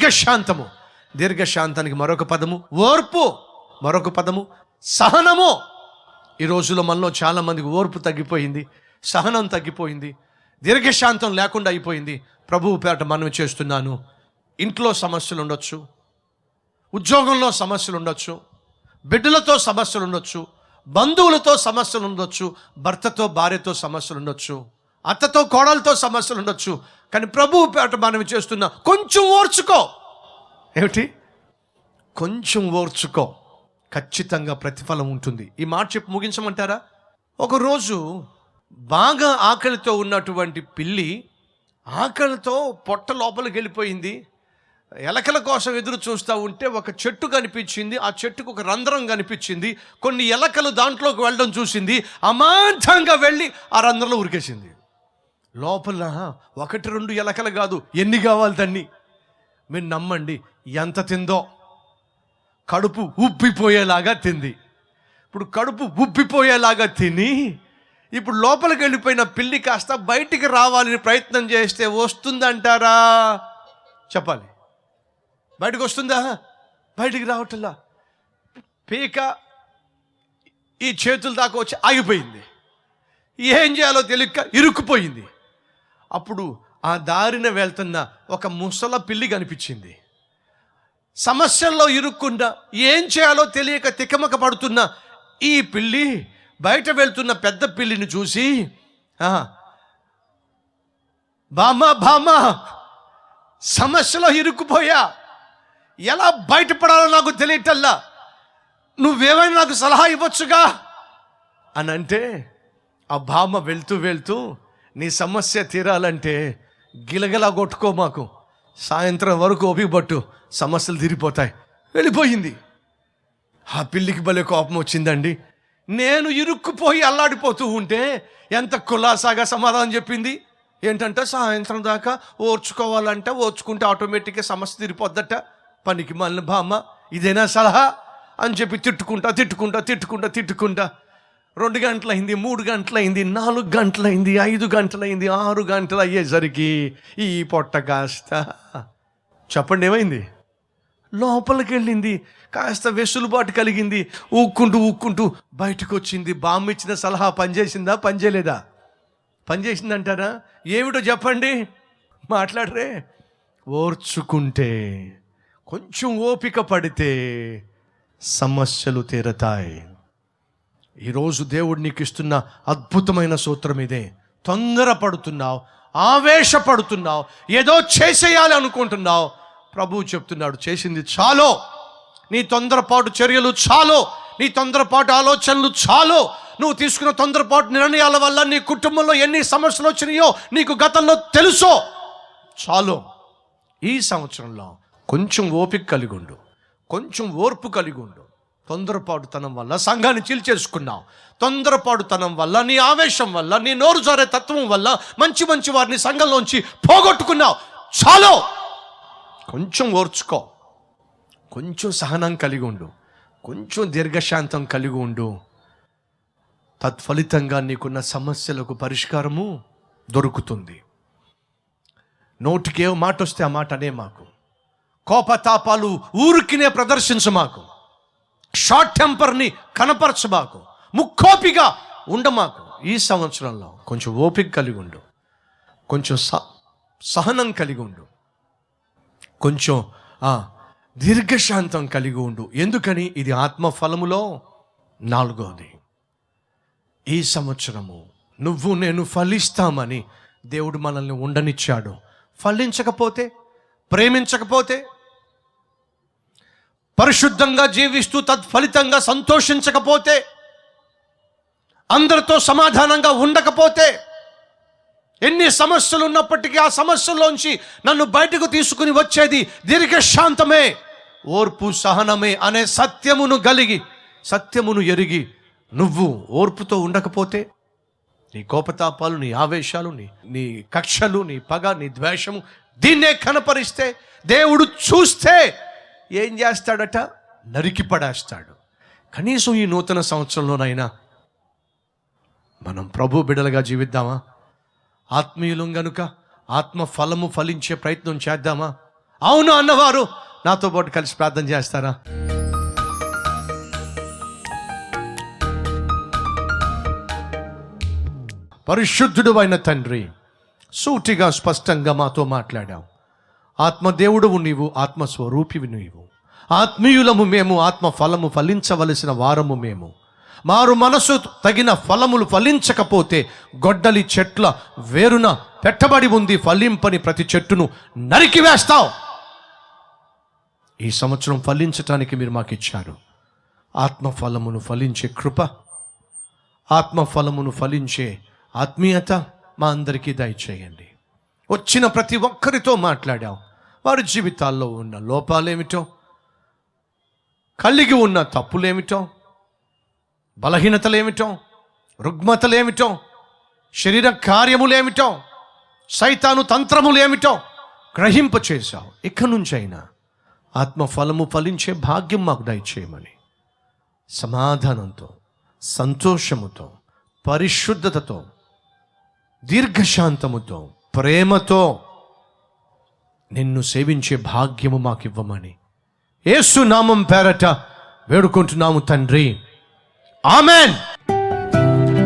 దీర్ఘశాంతము. దీర్ఘశాంతానికి మరొక పదము ఓర్పు. మరొక పదము సహనము. ఈ రోజుల్లో మనలో చాలామందికి ఓర్పు తగ్గిపోయింది సహనం తగ్గిపోయింది దీర్ఘశాంతం లేకుండా అయిపోయింది. ప్రభువు పేట మనం చేస్తున్నాను. ఇంట్లో సమస్యలు ఉండొచ్చు ఉద్యోగంలో సమస్యలు ఉండొచ్చు బిడ్డలతో సమస్యలు ఉండొచ్చు బంధువులతో సమస్యలు ఉండొచ్చు భర్తతో భార్యతో సమస్యలు ఉండొచ్చు. అత్తతో కోడలతో సమస్యలు ఉండొచ్చు. కానీ ప్రభువు పేట మనం చేస్తున్న కొంచెం ఓర్చుకో. ఏమిటి? కొంచెం ఓర్చుకో. ఖచ్చితంగా ప్రతిఫలం ఉంటుంది. ఈ మాట చెప్పి ముగించమంటారా? ఒకరోజు బాగా ఆకలితో ఉన్నటువంటి పిల్లి ఆకలితో పొట్ట లోపలికి వెళ్ళిపోయింది. ఎలకల కోసం ఎదురు చూస్తూ ఉంటే ఒక చెట్టు కనిపించింది. ఆ చెట్టుకు ఒక రంధ్రం కనిపించింది. కొన్ని ఎలకలు దాంట్లోకి వెళ్ళడం చూసింది. అమాంతంగా వెళ్ళి ఆ రంధ్రంలో ఉరికేసింది. లోపల ఒకటి రెండు ఎలకలు కాదు. ఎన్ని కావాలి దాన్ని? మీరు నమ్మండి ఎంత తిందో. కడుపు ఉబ్బిపోయేలాగా తింది. ఇప్పుడు కడుపు ఉబ్బిపోయేలాగా తిని ఇప్పుడు లోపలికి వెళ్ళిపోయిన పిల్లి కాస్త బయటికి రావాలని ప్రయత్నం చేస్తే వస్తుందంటారా? చెప్పాలి. బయటకు వస్తుందా? బయటికి రావట్లా. పీక ఈ చేతుల దాకా వచ్చి ఆగిపోయింది. ఏం చేయాలో తెలియక ఇరుక్కుపోయింది. అప్పుడు ఆ దారిన వెళ్తున్న ఒక ముసల పిల్లి కనిపించింది. సమస్యల్లో ఇరుక్కుండా ఏం చేయాలో తెలియక తికమక పడుతున్న ఈ పిల్లి బయట వెళ్తున్న పెద్ద పిల్లిని చూసి "ఆ, బామ్మ బామ్మ సమస్యలో ఇరుక్కుపోయా. ఎలా బయటపడాలో నాకు తెలియటల్లా? నువ్వేమైనా నాకు సలహా ఇవ్వచ్చుగా? అని అంటే ఆ బామ్మ వెళ్తూ వెళ్తూ నీ సమస్య తీరాలంటే గిలగలా కొట్టుకో మాకు. సాయంత్రం వరకు ఓపిక సమస్యలు తీరిపోతాయి. వెళ్ళిపోయింది. ఆ పిల్లికి భలే కోపం వచ్చిందండి. నేను ఇరుక్కుపోయి అల్లాడిపోతూ ఉంటే ఎంత కులాసాగా సమాధానం చెప్పింది? ఏంటంటే సాయంత్రం దాకా ఓర్చుకోవాలంటే ఓర్చుకుంటే ఆటోమేటిక్గా సమస్య తీరిపోద్దట. పనికి మళ్ళీ బామ్మ ఇదేనా సలహా? అని చెప్పి తిట్టుకుంటా తిట్టుకుంటా తిట్టుకుంటా తిట్టుకుంటా. రెండు గంటలైంది మూడు గంటలైంది నాలుగు గంటలైంది ఐదు గంటలైంది ఆరు గంటలు అయ్యేసరికి ఈ పొట్ట కాస్త చెప్పండి ఏమైంది? లోపలికి వెళ్ళింది కాస్త వెసులుబాటు కలిగింది ఊక్కుంటూ ఊక్కుంటూ బయటకు వచ్చింది బామ్మ ఇచ్చిన సలహా పనిచేసిందా పనిచేయలేదా? పనిచేసిందంటారా? ఏమిటో చెప్పండి. మాట్లాడరే. ఓర్చుకుంటే కొంచెం ఓపిక పడితే సమస్యలు తీరతాయి. ఈరోజు దేవుడు నీకు ఇస్తున్న అద్భుతమైన సూత్రం ఇదే. తొందరపడుతున్నావు ఆవేశపడుతున్నావు ఏదో చేసేయాలి అనుకుంటున్నావు. ప్రభువు చెప్తున్నాడు చేసింది చాలో. నీ తొందరపాటు చర్యలు చాలో. నీ తొందరపాటు ఆలోచనలు చాలు. నువ్వు తీసుకున్న తొందరపాటు నిర్ణయాల వల్ల నీ కుటుంబంలో ఎన్ని సమస్యలు వచ్చినాయో నీకు గతంలో తెలుసో. చాలు. ఈ సంవత్సరంలో కొంచెం ఓపిక కలిగి ఉండు. కొంచెం ఓర్పు కలిగి ఉండు. తొందరపాటుతనం వల్ల సంఘాన్ని చీల్చేసుకున్నావు. తొందరపాటుతనం వల్ల నీ ఆవేశం వల్ల నీ నోరు జారే తత్వం వల్ల మంచి మంచి వారిని సంఘంలోంచి పోగొట్టుకున్నావు. చాలు! కొంచెం ఓర్చుకో. కొంచెం సహనం కలిగి ఉండు. కొంచెం దీర్ఘశాంతం కలిగి ఉండు. తత్ఫలితంగా నీకున్న సమస్యలకు పరిష్కారము దొరుకుతుంది. నోటికి ఏ మాట వస్తే ఆ మాట అనే మాకు. కోపతాపాలు ఊరికినే ప్రదర్శించు మాకు. షార్ట్ టెంపర్ని కనపరచబాకు. ముక్కోపిగా ఉండమాకు. ఈ సంవత్సరంలో కొంచెం ఓపిక కలిగి ఉండు. కొంచెం స సహనం కలిగి ఉండు. కొంచెం దీర్ఘశాంతం కలిగి ఉండు. ఎందుకని? ఇది ఆత్మ ఫలములో నాలుగోది. ఈ సంవత్సరము నువ్వు నేను ఫలిస్తామని దేవుడు మనల్ని ఉండనిచ్చాడు. ఫలించకపోతే ప్రేమించకపోతే పరిశుద్ధంగా జీవిస్తూ తత్ఫలితంగా సంతోషించకపోతే అందరితో సమాధానంగా ఉండకపోతే ఎన్ని సమస్యలు ఉన్నప్పటికీ ఆ సమస్యల్లోంచి నన్ను బయటకు తీసుకుని వచ్చేది దీర్ఘశాంతమే ఓర్పు సహనమే అనే సత్యమును కలిగి సత్యమును ఎరిగి నువ్వు ఓర్పుతో ఉండకపోతే నీ కోపతాపాలు నీ ఆవేశాలు నీ నీ కక్షలు నీ పగ నీ ద్వేషము దీన్నే కనపరిస్తే దేవుడు చూస్తే ఏం చేస్తాడట? నరికి పడేస్తాడు. కనీసం ఈ నూతన సంవత్సరంలోనైనా మనం ప్రభు బిడలుగా జీవిద్దామా? ఆత్మీయులం గనుక ఆత్మ ఫలము ఫలించే ప్రయత్నం చేద్దామా? అవును అన్నవారు నాతో పాటు కలిసి ప్రార్థన చేస్తారా? పరిశుద్ధుడు అయిన తండ్రి సూటిగా స్పష్టంగా మాతో మాట్లాడావు. ఆత్మదేవుడువు నీవు ఆత్మస్వరూపివి నీవు. ఆత్మీయులము మేము ఆత్మ ఫలము ఫలించవలసిన వారము మేము. మారు మనసు తగిన ఫలములు ఫలించకపోతే గొడ్డలి చెట్ల వేరున పెట్టబడి ఉంది ఫలింపని ప్రతి చెట్టును నరికి వేస్తావు. ఈ సంవత్సరం ఫలించటానికి మీరు మాకు ఇచ్చారు ఆత్మ ఫలమును ఫలించే కృప ఆత్మఫలమును ఫలించే ఆత్మీయత మా అందరికీ దయచేయండి. వచ్చిన ప్రతి ఒక్కరితో మాట్లాడాం వారి జీవితాల్లో ఉన్న లోపాలేమిటో కలిగి ఉన్న తప్పులేమిటో బలహీనతలేమిటో రుగ్మతలేమిటో శరీర కార్యములేమిటో సైతాను తంత్రములేమిటో గ్రహింప చేశావు. ఇక్కడి నుంచైనా ఆత్మఫలము ఫలించే భాగ్యం మాకు దయచేయమని. సమాధానంతో సంతోషముతో పరిశుద్ధతతో దీర్ఘశాంతముతో ప్రేమతో నిన్ను సేవించే భాగ్యము మాకివ్వమని. ఏసు నామం పేరట వేడుకుంటున్నాము తండ్రి. ఆమెన్.